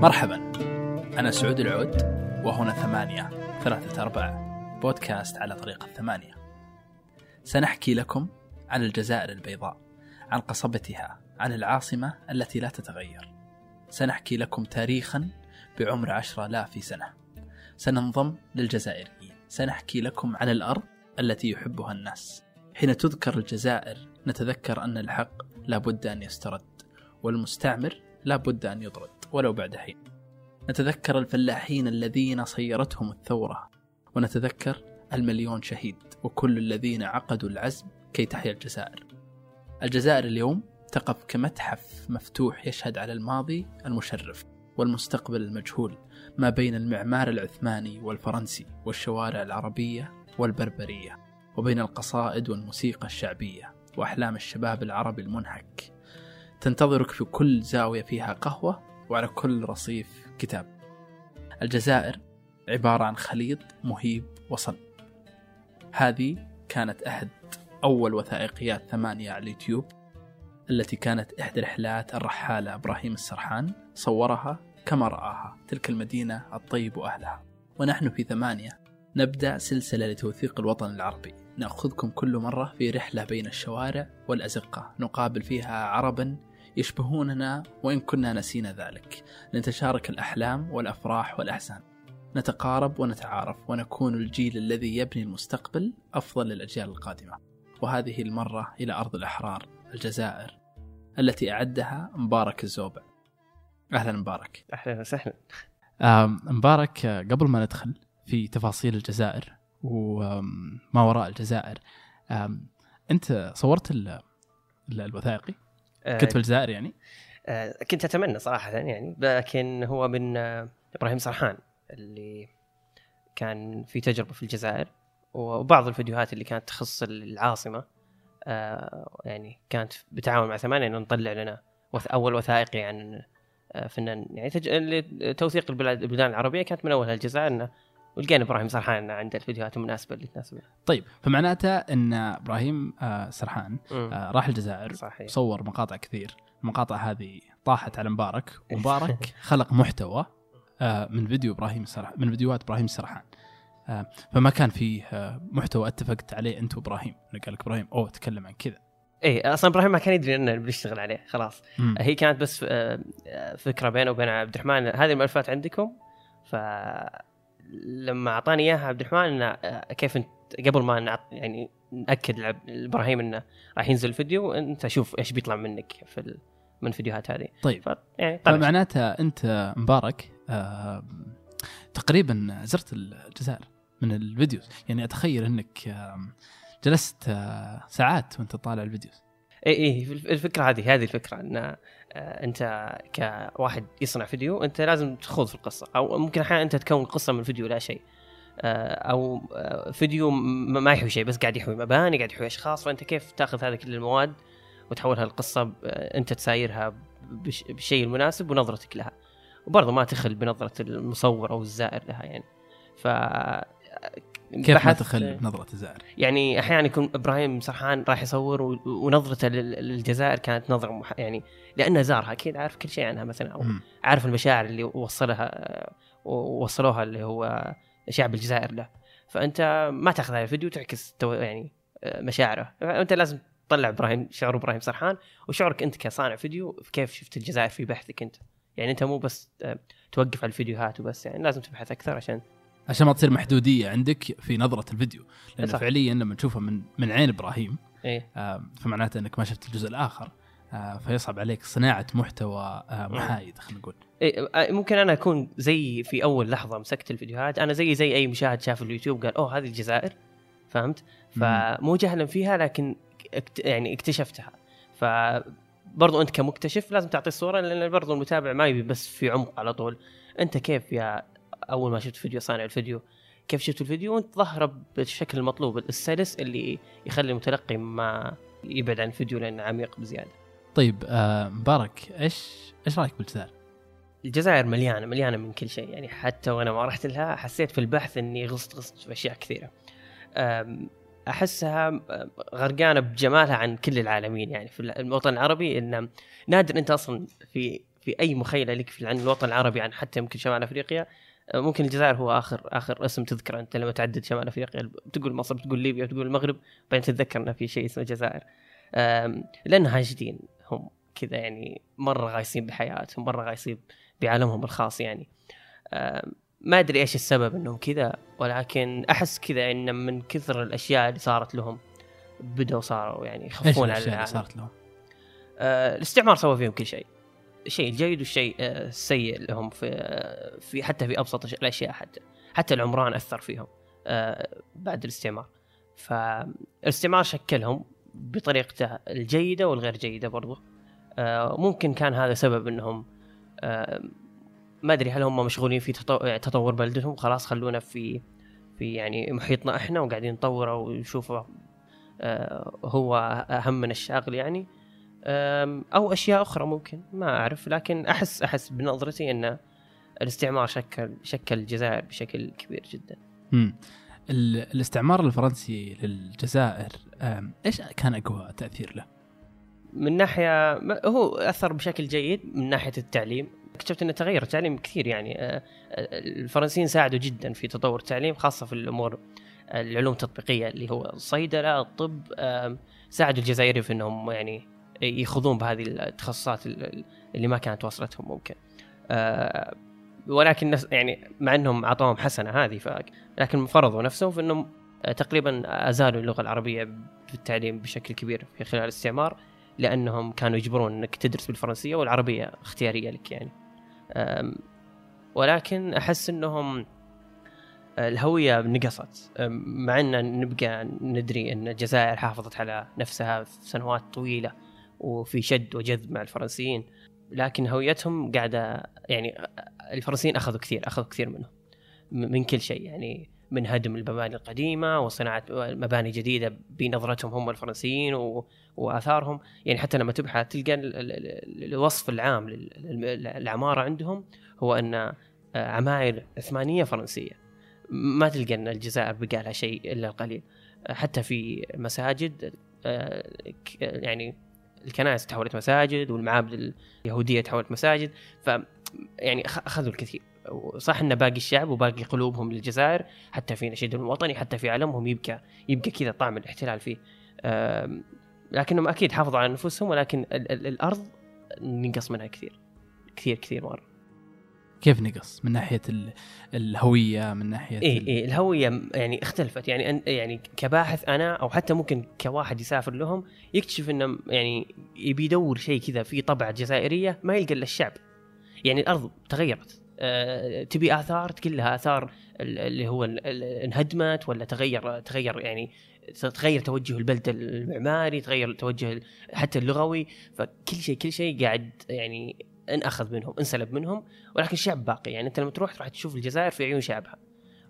مرحبا. أنا سعود العود وهنا ثمانية ثلاثة أرباع بودكاست على طريق الثمانية. سنحكي لكم عن الجزائر البيضاء عن قصبتها عن العاصمة التي لا تتغير. سنحكي لكم تاريخا بعمر عشرة آلاف سنة. سننضم للجزائريين. سنحكي لكم عن الأرض التي يحبها الناس. حين تذكر الجزائر نتذكر أن الحق لا بد أن يسترد والمستعمر لا بد أن يطرد ولو بعد حين. نتذكر الفلاحين الذين صيرتهم الثورة ونتذكر المليون شهيد وكل الذين عقدوا العزم كي تحيا الجزائر. الجزائر اليوم تقف كمتحف مفتوح يشهد على الماضي المشرف والمستقبل المجهول ما بين المعمار العثماني والفرنسي والشوارع العربية والبربرية وبين القصائد والموسيقى الشعبية وأحلام الشباب العربي المنهك تنتظرك في كل زاوية فيها قهوة وعلى كل رصيف كتاب. الجزائر عبارة عن خليط مهيب وصلب هذه كانت أحد أول وثائقيات ثمانية على اليوتيوب التي كانت إحدى رحلات الرحالة إبراهيم السرحان صورها كما رآها تلك المدينة الطيب وأهلها. ونحن في ثمانية نبدأ سلسلة لتوثيق الوطن العربي. نأخذكم كل مرة في رحلة بين الشوارع والأزقة. نقابل فيها عربا يشبهوننا وإن كنا نسينا ذلك. نتشارك الأحلام والأفراح والأحزان. نتقارب ونتعارف ونكون الجيل الذي يبني المستقبل أفضل للأجيال القادمة. وهذه المرة إلى أرض الأحرار الجزائر التي أعدها مبارك الزوبع. أهلا مبارك. أهلا وسهلا. مبارك قبل ما ندخل في تفاصيل الجزائر وما وراء الجزائر أنت صورت ال- ال- الوثائقي؟ كنت في الجزائر يعني؟ آه، كنت أتمنى صراحة يعني لكن هو من آه، إبراهيم سرحان اللي كان في تجربة في الجزائر وبعض الفيديوهات اللي كانت تخص العاصمة آه، يعني كانت بتعاون مع ثمانية إنه نطلع لنا أول وثائقي عن آه، فنان يعني تج... توثيق البلاد البلدان العربية كانت من أولها الجزائر إنه ولقينا إبراهيم سرحان عنده الفيديوهات المناسبة اللي تناسبه. طيب فمعناته أن إبراهيم آه، سرحان. آه، راح الجزائر صحيح. صور مقاطع كثير. المقاطع هذه طاحت على مبارك ومبارك خلق محتوى آه، من فيديو إبراهيم السرح من فيديوهات إبراهيم السرحان آه، فما كان فيه آه، محتوى اتفقت عليه أنت وإبراهيم. قال لك إبراهيم أوه تكلم عن كذا. إيه أصلا إبراهيم ما كان يدري اننا بنشتغل عليه خلاص. مم. هي كانت بس فكرة بينه وبين عبد الرحمن هذه الملفات عندكم؟ ف لما أعطاني إياها عبد الرحمن إنه آه، كيف انت قبل ما نعط يعني نأكد لابراهيم إنه راح ينزل الفيديو أنت شوف إيش بيطلع منك في ال... من الفيديوهات هذه. طيب. ف يعني طلع فمعناته أنت مبارك آه، تقريبا زرت الجزائر من ال videos. يعني أتخيل إنك آه، جلست آه، ساعات وأنت طالع ال videos. اي اي الفكرة هذه هذه الفكرة إن آه، أنت كواحد يصنع فيديو أنت لازم تخوض في القصة أو ممكن أحيانا أنت تكون قصة من فيديو لا شيء آه، أو آه، فيديو ما يحوي شيء بس قاعد يحوي مباني قاعد يحوي أشخاص فأنت كيف تأخذ هذه كل المواد وتحولها لقصة أنت تسايرها بالشيء المناسب ونظرتك لها؟ وبرضه ما تخل بنظرة المصور أو الزائر لها يعني. ف كيف ما تخل بنظره الزائر؟ يعني أحيانا يكون إبراهيم سرحان راح يصور و- ونظرته لل- للجزائر كانت نظرة مح... يعني لأنه زارها. أكيد عارف كل شيء عنها مثلا أو. عارف المشاعر اللي وصلها ووصلوها اللي هو شعب الجزائر له. فأنت ما تأخذ هذا الفيديو تعكس تو يعني مشاعره. انت لازم تطلع إبراهيم شعور إبراهيم سرحان وشعورك أنت كصانع فيديو كيف شفت الجزائر في بحثك أنت. يعني أنت مو بس آه، توقف على الفيديوهات وبس يعني لازم تبحث أكثر عشان عشان ما تصير محدودية عندك في نظرة الفيديو. لأن صح. فعليا لما تشوفه من من عين إبراهيم إيه. آه، فمعناته إنك ما شفت الجزء الآخر آه، فيصعب عليك صناعة محتوى آه، محايد خلينا نقول. إيه آه، ممكن أنا أكون زي في أول لحظة مسكت الفيديوهات أنا زي زي أي مشاهد شاف اليوتيوب قال أوه هذه الجزائر. فهمت؟ فمو جهلا فيها لكن اكت يعني اكتشفتها. ف برضو أنت كمكتشف لازم تعطي الصورة لأن برضو المتابع ما يبي بس في عمق على طول. أنت كيف يا أول ما شفت فيديو صانع الفيديو كيف شفت الفيديو؟ وانت ظهره بالشكل المطلوب السلس اللي يخلي المتلقي ما يبعد عن الفيديو لأنه عميق بزيادة. طيب آه، مبارك إيش إيش رأيك بالجزائر؟ الجزائر مليانة مليانة من كل شيء يعني حتى وأنا ما رحت لها حسيت في البحث إني غصت غصت في أشياء كثيرة. أحسها غرقانة بجمالها عن كل العالمين يعني في الوطن العربي ان نادر أنت أصلا في في أي مخيلة لك في عن الوطن العربي عن حتى يمكن شمال أفريقيا ممكن الجزائر هو آخر آخر اسم تذكره. أنت لما تعدد شمال أفريقيا بتقول مصر بتقول ليبيا بتقول المغرب بعدين تتذكر إنه في شيء اسمه الجزائر. لأن هاجدين هم كذا يعني مرة غايصين بحياتهم مرة غايصين بعالمهم الخاص يعني. ما أدري إيش السبب إنهم كذا ولكن أحس كذا إن من كثر الأشياء اللي صارت لهم بدأوا صاروا يعني يخفون على العالم. صارت لهم؟ آه، الاستعمار سوى فيهم كل شيء. الشيء الجيد والشيء آه، السيء لهم في آه، في حتى في أبسط الأشياء حتى حتى العمران أثر فيهم آه، بعد الاستعمار. فالاستعمار شكلهم بطريقته الجيدة والغير جيدة برضو. ممكن كان هذا سبب إنهم ما أدري هل هم مشغولين في يعني تطور بلدتهم خلاص خلونا في في يعني محيطنا إحنا وقاعدين نطوره ونشوفه هو أهم من الشاغل يعني. أو أشياء أخرى ممكن ما أعرف لكن أحس أحس بنظرتي أن الاستعمار شكل شكل الجزائر بشكل كبير جدا مم. ال- الاستعمار الفرنسي للجزائر إيش كان أقوى تأثير له؟ من ناحية هو أثر بشكل جيد من ناحية التعليم اكتشفت انه تغير التعليم كثير يعني آه، الفرنسيين ساعدوا جدا في تطور التعليم خاصة في الأمور العلوم التطبيقية اللي هو الصيدلة الطب ساعدوا الجزائري في إنهم يعني يخوضون بهذه التخصصات ال- اللي ما كانت واصلتهم ممكن. آه، ولكن يعني مع إنهم أعطوهم حسنة هذه ف لكن فرضوا نفسهم في إنهم آه، تقريبا أزالوا اللغة العربية في التعليم بشكل كبير في خلال الاستعمار لأنهم كانوا يجبرون إنك تدرس بالفرنسية والعربية اختيارية لك يعني. ولكن أحس إنهم الهوية نقصت مع إن نبقى ندري إن الجزائر حافظت على نفسها سنوات طويلة. وفي شد وجذب مع الفرنسيين لكن هويتهم قاعدة يعني الفرنسيين أخذوا كثير أخذوا كثير منهم من كل شيء يعني من هدم المباني القديمة وصناعة مباني جديدة بنظرتهم هم الفرنسيين و... وآثارهم. يعني حتى لما تبحث تلقى ال- ال- ال- الوصف العام لل- لل- للعمارة عندهم هو أن آه، عماير عثمانيه فرنسية. ما تلقى أن الجزائر بقى لها شيء إلا القليل. حتى في مساجد آه، يعني الكنائس تحولت مساجد والمعابد اليهودية تحولت مساجد ف يعني أخذوا الكثير. صح إن باقي الشعب وباقي قلوبهم للجزائر حتى في نشيدهم الوطني حتى في علمهم يبقى يبقى كذا طعم الاحتلال فيه. لكنهم أكيد حافظوا على نفوسهم ولكن ال- ال- الأرض نقص منها كثير كثير كثير مرة. كيف نقص؟ من ناحية ال- الهوية من ناحية اي اي الهوية يعني اختلفت. يعني يعني كباحث أنا أو حتى ممكن كواحد يسافر لهم يكتشف إنه يعني يبي يدور شيء كذا في طبعة جزائرية ما يلقى إلا الشعب. يعني الأرض تغيرت. أه تبي آثار؟ تقول لها آثار ال- اللي هو انهدمت ولا تغير تغير يعني تغير توجه البلده المعماري تغير توجه حتى اللغوي. فكل شيء كل شيء قاعد يعني انأخذ منهم انسلب منهم ولكن الشعب باقي. يعني أنت لما تروح راح تشوف الجزائر في عيون شعبها.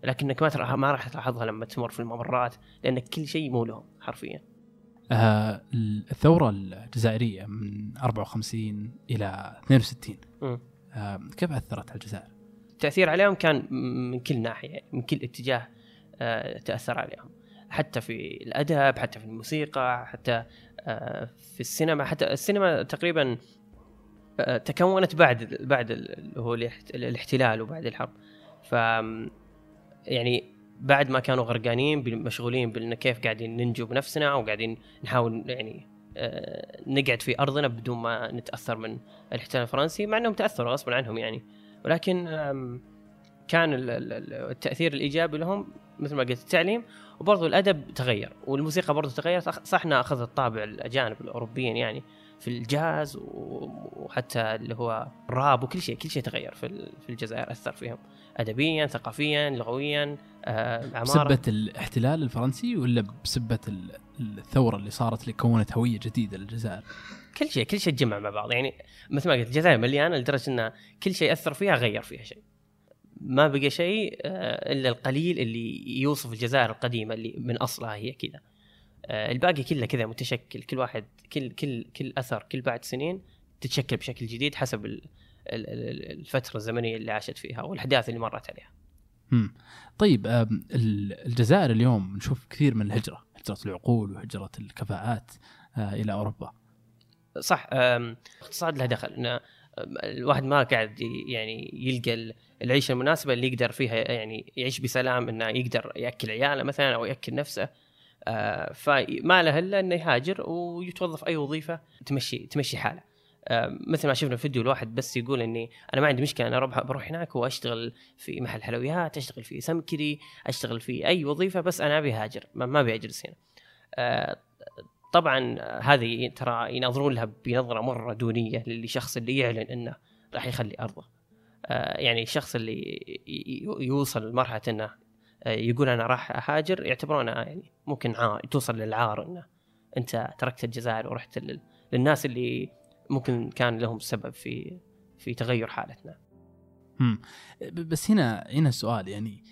لكنك ما ما راح تلاحظها لما تمر في الممرات لأن كل شيء مو لهم حرفيا. آه الثورة الجزائرية من 54 إلى 62 مم. آه كيف أثرت على الجزائر؟ التاثير عليهم كان من كل ناحية من كل اتجاه آه، تأثر عليهم. حتى في الأدب حتى في الموسيقى حتى آه، في السينما. حتى السينما تقريبا تكونت بعد بعد ال- اللي هو الاحت- الاحتلال وبعد الحرب. ف يعني بعد ما كانوا غرقانين مشغولين بان كيف قاعدين ننجو بنفسنا وقاعدين نحاول يعني آه، نقعد في أرضنا بدون ما نتأثر من الاحتلال الفرنسي مع إنهم تأثروا غصبا عنهم يعني. ولكن كان ال- ال- ال- التأثير الإيجابي لهم مثل ما قلت التعليم. وبرضو الأدب تغير والموسيقى برضو تغيرت صح إنها أخذت طابع الأجانب الأوروبيين يعني. في الجاز وحتى اللي هو الراب وكل شيء كل شيء تغير في في الجزائر أثر فيهم. ادبيا ثقافيا لغويا آه، عمارة. بسبة الاحتلال الفرنسي ولا بسبة ال- الثورة اللي صارت اللي كونت هوية جديدة للجزائر؟ كل شيء كل شيء تجمع مع بعض. يعني مثل ما قلت الجزائر مليانة لدرجة إن كل شيء أثر فيها غير فيها شيء. ما بقى شيء آه، إلا القليل اللي يوصف الجزائر القديمة اللي من أصلها هي كذا. الباقي كله كذا متشكل كل واحد كل كل كل أثر كل بعد سنين تتشكل بشكل جديد حسب ال- ال- ال- الفترة الزمنية اللي عاشت فيها والأحداث اللي مرت عليها مم. طيب الجزائر اليوم نشوف كثير من الهجرة، هجرة العقول وهجرة الكفاءات آه إلى أوروبا. صح آم، الاقتصاد له دخل ان الواحد ما قاعد يعني يلقى ال- العيشة المناسبة اللي يقدر فيها يعني يعيش بسلام إنه يقدر يأكل عياله مثلا أو يأكل نفسه آه، فما له إلا إنه يهاجر ويتوظف أي وظيفة تمشي تمشي حاله. آه، مثل ما شفنا فيديو الواحد بس يقول إني أنا ما عندي مشكلة أنا بروح هناك وأشتغل في محل حلويات أشتغل في سمكري أشتغل في أي وظيفة بس أنا أبي هاجر ما أبي أجلس هنا. آه، طبعا هذه ترى ينظرون لها بنظرة مرة دونية للشخص اللي يعلن إنه راح يخلي أرضه. آه، يعني الشخص اللي يوصل لمرحلة إنه آه، يقول أنا راح أهاجر يعتبرونه يعني ممكن عار توصل للعار انه أنت تركت الجزائر ورحت لل- للناس اللي ممكن كان لهم سبب في في تغير حالتنا. مم. ب- بس هنا هنا السؤال يعني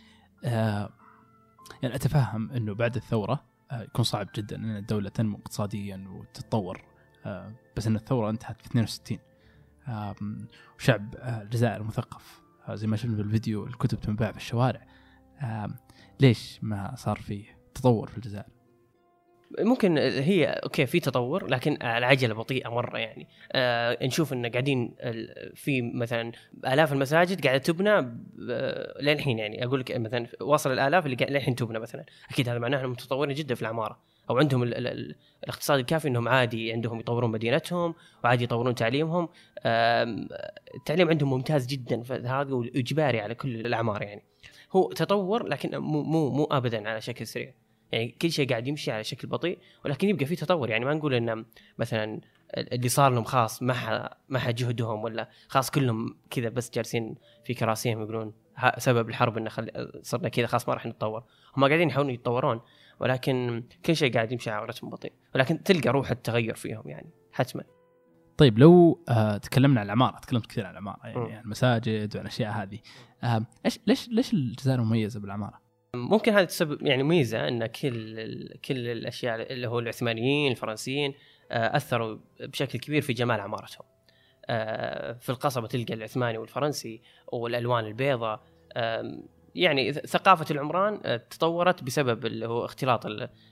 آه يعني أتفهم إنه بعد الثورة آه يكون صعب جدا إن الدولة تنمو اقتصاديا وتتطور آه بس إن الثورة انتهت في 62 آه وشعب آه الجزائر مثقف. آه زي ما شفنا في الفيديو الكتب تنباع في الشوارع. آه ليش ما صار فيه تطور في الجزائر؟ ممكن هي أوكي في تطور لكن العجلة بطيئة مرة يعني. آه نشوف إن قاعدين في مثلا آلاف المساجد قاعدة تبنى ب- للحين يعني. أقول لك مثلا وصل الآلاف اللي للحين تبنى مثلا. أكيد هذا معناه إنهم متطورين جدا في العمارة. أو عندهم ال ال ال الاقتصاد الكافي إنهم عادي عندهم يطورون مدينتهم وعادي يطورون تعليمهم. التعليم عندهم ممتاز جدا فهذا اجباري على كل الأعمار يعني. هو تطور لكن مو مو مو ابدا على شكل سريع. يعني كل شيء قاعد يمشي على شكل بطيء ولكن يبقى في تطور. يعني ما نقول ان مثلا اللي صار لهم خاص ما ما جهدهم ولا خاص كلهم كذا بس جالسين في كراسيهم يقولون سبب الحرب إنه خل... صرنا كذا خلاص ما راح نتطور. هم قاعدين يحاولون يتطورون ولكن كل شيء قاعد يمشي على رتم بطيء. ولكن تلقى روح التغير فيهم يعني حتما. طيب لو آه تكلمنا عن العمارة تكلمت كثير عن العمارة. يعني عن المساجد وعن الأشياء هذه آه إيش ليش ليش الجزائر مميزة بالعمارة؟ ممكن هذا تسبب يعني ميزة إن كل كل الأشياء اللي هو العثمانيين الفرنسيين آه، أثروا بشكل كبير في جمال عمارتهم. آه، في القصبة تلقى العثماني والفرنسي والألوان البيضاء آم، يعني ثقافة العمران آه، تطورت بسبب اللي هو اختلاط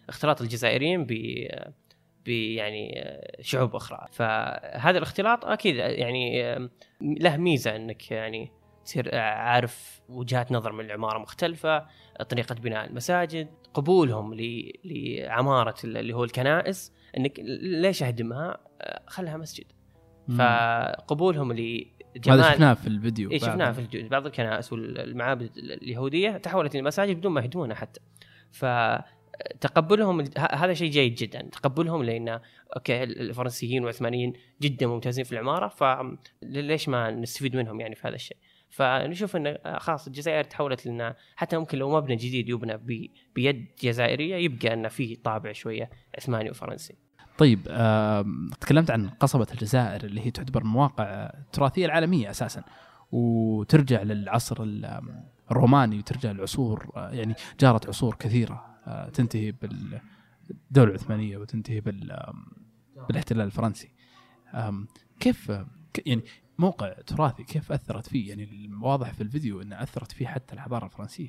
اختلاط الجزائريين ب ب يعني شعوب أخرى. فهذا الاختلاط أكيد يعني له ميزة إنك يعني تصير عارف وجهات نظر من العمارة مختلفة طريقة بناء المساجد قبولهم لعماره اللي هو الكنائس إنك ليش أهدمها؟ خلها مسجد. فقبولهم لجمال هذا شفناه في الفيديو شفناها بعد. في بعض الكنائس والمعابد اليهودية تحولت إلى مساجد بدون ما يهدمونها حتى. فتقبلهم ه- هذا شيء جيد جدا. تقبلهم لأن أوكي الفرنسيين والعثمانيين جدا ممتازين في العمارة فليش ما نستفيد منهم يعني في هذا الشيء؟ فنشوف إن خلاص الجزائر تحولت لنا حتى ممكن لو مبنى جديد يبنى ب- بيد جزائرية يبقى إنه فيه طابع شوية عثماني وفرنسي. طيب آم، تكلمت عن قصبة الجزائر اللي هي تعتبر مواقع التراثية العالمية أساسا وترجع للعصر ال- الروماني وترجع لعصور آه، يعني جارت عصور كثيرة. آه، تنتهي بالدولة العثمانية وتنتهي بالاحتلال الفرنسي. كيف يعني موقع تراثي كيف أثرت فيه؟ يعني واضح في الفيديو أنها أثرت فيه حتى الحضارة الفرنسية.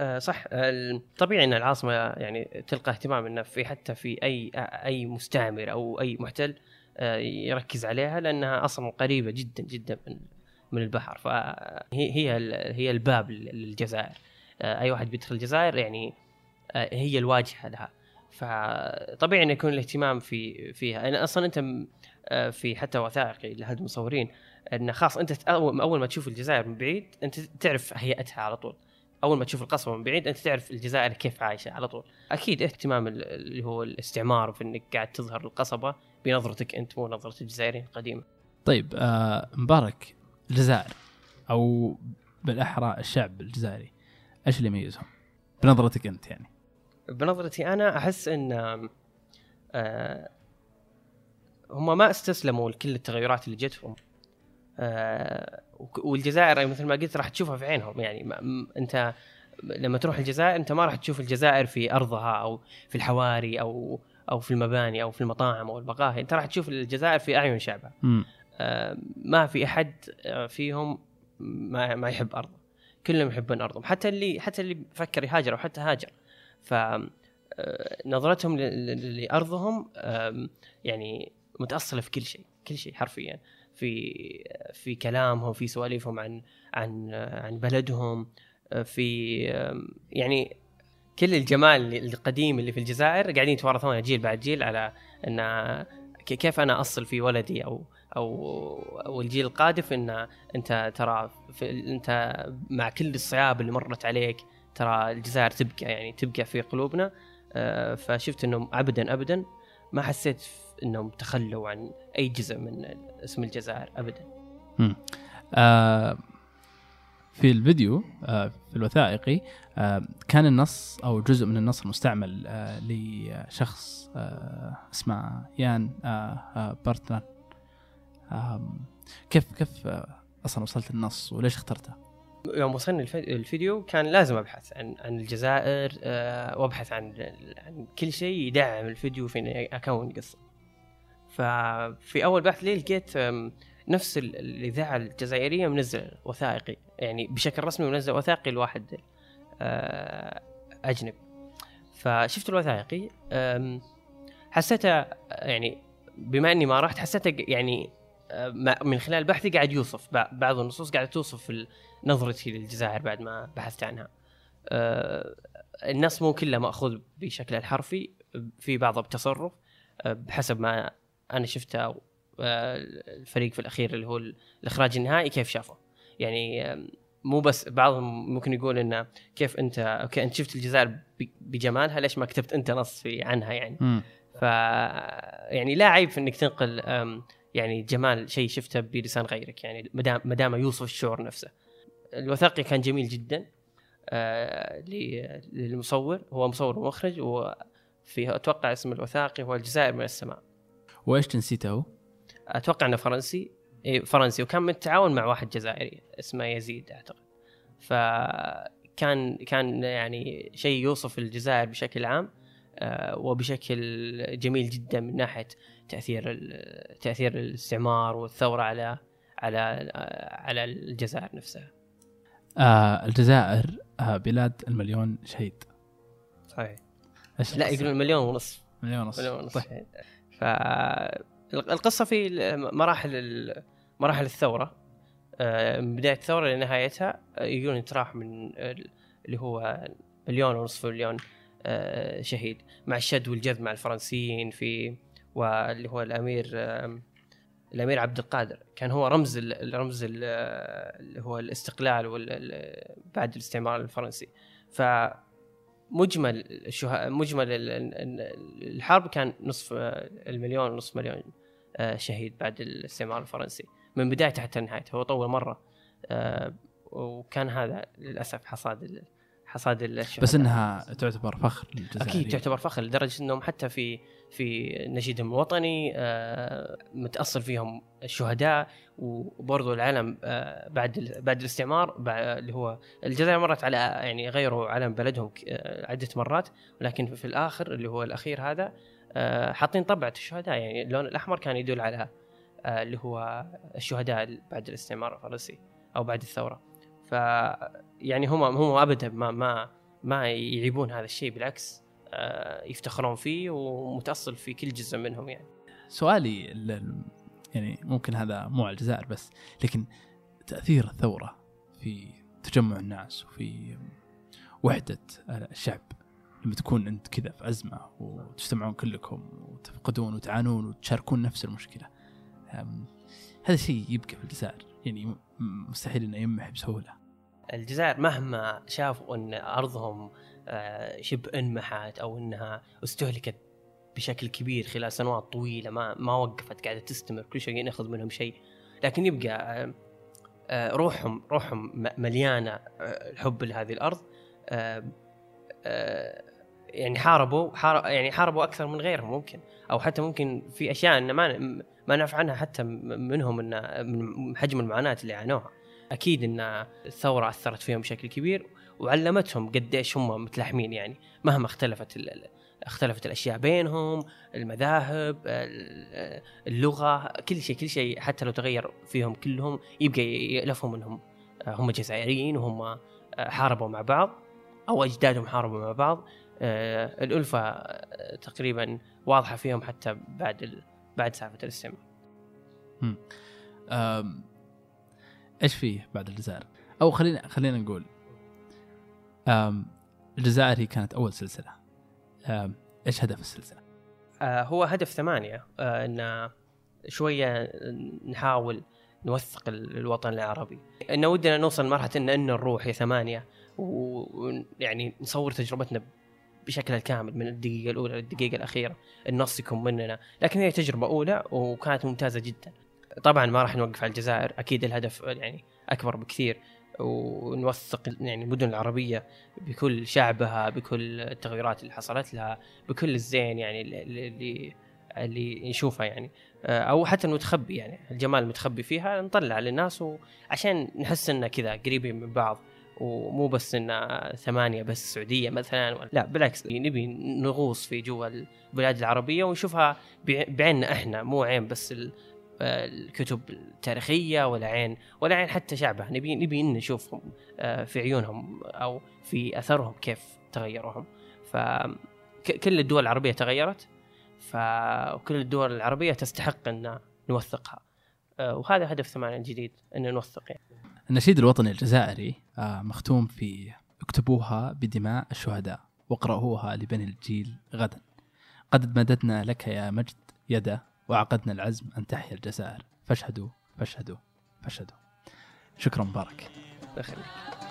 آه، صح. آه، طبيعي إن العاصمة يعني تلقى اهتمام إنه في حتى في أي أي مستعمر أو أي محتل آه، يركز عليها لأنها أصلا قريبة جدا جدا من من البحر. فهي هي هي الباب للجزائر. آه، أي واحد بيدخل الجزائر يعني آه، هي الواجهة لها. فطبيعي إنه يكون الاهتمام في فيها. يعني أصلا أنت آه، في حتى وثائقي لهذ المصورين انه خلاص أنت أول ما تشوف الجزائر من بعيد أنت تعرف هيئتها على طول. أول ما تشوف القصبة من بعيد أنت تعرف الجزائر كيف عايشة على طول. أكيد اهتمام ال- اللي هو الاستعمار في إنك قاعد تظهر القصبة بنظرتك أنت مو نظرة الجزائريين القديمة. طيب آه مبارك الجزائر أو بالأحرى الشعب الجزائري إيش اللي يميزهم؟ بنظرتك أنت يعني. بنظرتي أنا أحس إن آه هم ما استسلموا لكل التغيرات اللي جتهم آه والجزائر مثل ما قلت راح تشوفها في عينهم. يعني ما أنت لما تروح الجزائر أنت ما راح تشوف الجزائر في أرضها أو في الحواري أو أو في المباني أو في المطاعم أو المقاهي أنت راح تشوف الجزائر في أعين شعبها. آه، ما في أحد آه، فيهم ما ما يحب أرضه. كلهم يحبون أرضهم. حتى اللي حتى اللي فكر يهاجر أو حتى هاجر. ف آه، نظرتهم لارضهم يعني متأصلة في كل شيء كل شيء حرفيا. في في كلامهم في سواليفهم عن عن عن بلدهم في يعني كل الجمال القديم اللي في الجزائر قاعدين يتوارثونه جيل بعد جيل على إن كيف أنا أصل في ولدي أو أو أو الجيل القادم إن أنت ترى أنت مع كل الصعاب اللي مرت عليك ترى الجزائر تبقى يعني تبقى في قلوبنا آه، فشفت إنهم ابدا ابدا ما حسيت إنهم تخلوا عن أي جزء من اسم الجزائر ابدا. آه في الفيديو آه في الوثائقي آه كان النص أو جزء من النص المستعمل آه لشخص آه اسمه يان آه آه بارتنر كيف كيف آه أصلا وصلت النص وليش اخترته؟ يوم وصلني الفيديو كان لازم أبحث عن عن الجزائر آه وأبحث عن عن كل شيء يدعم الفيديو في أكون قصة. ففي أول بحث لي لقيت نفس الإذاعة الجزائرية منزل وثائقي يعني بشكل رسمي منزل وثائقي لواحد آه، أجنبي. فشفت الوثائقي حسيته يعني بما إني ما رحت حسيته يعني من خلال بحثي قاعد يوصف بعض النصوص قاعدة توصف نظرتي للجزائر بعد ما بحثت عنها. آه، النص مو كله مأخوذ بشكل الحرفي في بعضه بتصرف آه، بحسب ما أنا شفته أو الفريق في الأخير اللي هو الإخراج النهائي كيف شافه. يعني مو بس بعضهم ممكن يقول إنه كيف أنت أوكي أنت شفت الجزائر بجمالها ليش ما كتبت أنت نص في عنها يعني؟ م. ف يعني لا عيب في إنك تنقل يعني جمال شيء شفته بلسان غيرك يعني ما دام يوصف الشعور نفسه. الوثائقي كان جميل جدا آه للمصور. هو مصور ومخرج وفي أتوقع اسم الوثائقي هو الجزائر من السماء. وإيش جنسيته أتوقع إنه فرنسي. إيه فرنسي. وكان بالتعاون مع واحد جزائري اسمه يزيد أعتقد. فكان كان يعني شيء يوصف الجزائر بشكل عام. وبشكل جميل جدا من ناحية تأثير تأثير الاستعمار والثورة على على على الجزائر نفسها. آه الجزائر آه بلاد المليون شهيد. صحيح. لا يقولون مليون ونصف. مليون ونصف. مليون ونصف. طيب. فالقصة في مراحل مراحل الثورة آه، من بداية الثورة لنهايتها آه، يقولون تراح من اللي هو مليون ونصف مليون آه، شهيد مع الشد والجذب مع الفرنسيين في واللي هو الأمير الأمير عبد القادر. كان هو رمز الرمز اللي هو الاستقلال بعد الاستعمار الفرنسي. ف مجمل. مجمل الحرب كان نصف المليون ونصف مليون آه، شهيد بعد الاستعمار الفرنسي. من بدايته حتى نهايته. هو طول مرة آه، وكان هذا للأسف حصاد حصاد الشهداء بس إنها تعتبر فخر للجزائر أكيد تعتبر فخر لدرجة إنهم حتى في في نشيدهم الوطني آه، متأصل فيهم الشهداء وبرضو العلم آه، بعد بعد الاستعمار اللي هو الجزائر مرت على يعني غيروا علم بلدهم آه، عدة مرات ولكن في الآخر اللي هو الأخير هذا حاطين طبعة الشهداء. يعني اللون الأحمر كان يدل على اللي هو الشهداء بعد الاستعمار الفرنسي أو بعد الثورة. يعني هم هم ابدا ما ما ما يعيبون هذا الشيء بالعكس آه، يفتخرون فيه ومتأصل في كل جزء منهم يعني. سؤالي يعني ممكن هذا مو على الجزائر بس لكن تأثير الثورة في تجمع الناس وفي وحدة الشعب لما تكون انت كذا في أزمة وتجتمعون كلكم وتفقدون وتعانون وتشاركون نفس المشكلة هذا الشيء يبقى في الجزائر؟ يعني مستحيل إنه يمح بسهولة. الجزائر مهما شافوا أن أرضهم آه، شبه أنمحت أو أنها استهلكت بشكل كبير خلال سنوات طويلة ما ما وقفت قاعدة تستمر كل شيء ناخذ منهم شيء. لكن يبقى آه، آه، روحهم روحهم مليانة الحب لهذه الأرض. يعني حاربوا حار يعني حاربوا أكثر من غيرهم ممكن. أو حتى ممكن في أشياء ما ما نعرف عنها حتى منهم من حجم المعاناة اللي عانوها أكيد إن الثورة أثرت فيهم بشكل كبير وعلمتهم قديش هم متلاحمين يعني مهما اختلفت اختلفت الأشياء بينهم المذاهب اللغة كل شيء كل شيء حتى لو تغير فيهم كلهم يبقى يألفهم إنهم هم جزائريين وهم حاربوا مع بعض أو أجدادهم حاربوا مع بعض الألفة تقريبا واضحة فيهم حتى بعد بعد سالفة الاستعمار. إيش فيه بعد الجزائر؟ أو خلينا خلينا نقول الجزائر هي كانت أول سلسلة. إيش هدف السلسلة؟ آه هو هدف ثمانية. آه إن شوية نحاول نوثق ال- الوطن العربي. إن ودنا نوصل لمرحلة ان إن نروح يا ثمانية ويعني نصور تجربتنا بشكلها الكامل من الدقيقة الأولى للدقيقة الأخيرة. النص يكون مننا. لكن هي تجربة أولى وكانت ممتازة جدا. طبعا ما راح نوقف على الجزائر أكيد الهدف يعني أكبر بكثير ونوثق يعني المدن العربية بكل شعبها بكل التغيرات اللي حصلت لها بكل الزين يعني اللي اللي, نشوفها يعني. آه، أو حتى المتخبي يعني الجمال المتخبي فيها نطلع للناس وعشان نحس إنه كذا قريبين من بعض ومو بس إن ثمانية بس السعوديه مثلا لا بالعكس نبي نغوص في جوا البلاد العربية ونشوفها بع- بعيننا إحنا مو عين بس الكتب التاريخية ولا عين ولا عين حتى شعبها. نبي نبي نشوفهم آه، في عيونهم أو في أثرهم كيف تغيروا هم فكل الدول العربية تغيرت فكل الدول العربية تستحق إن نوثقها. آه، وهذا هدف ثمانية الجديد إن نوثق يعني. النشيد الوطني الجزائري آه، مختوم في اكتبوها بدماء الشهداء واقرأوها لبني الجيل غدا. قد مددنا لك يا مجد يده وعقدنا العزم أن تحيا الجزائر. فاشهدوا فاشهدوا فاشهدوا. شكرا مبارك. الله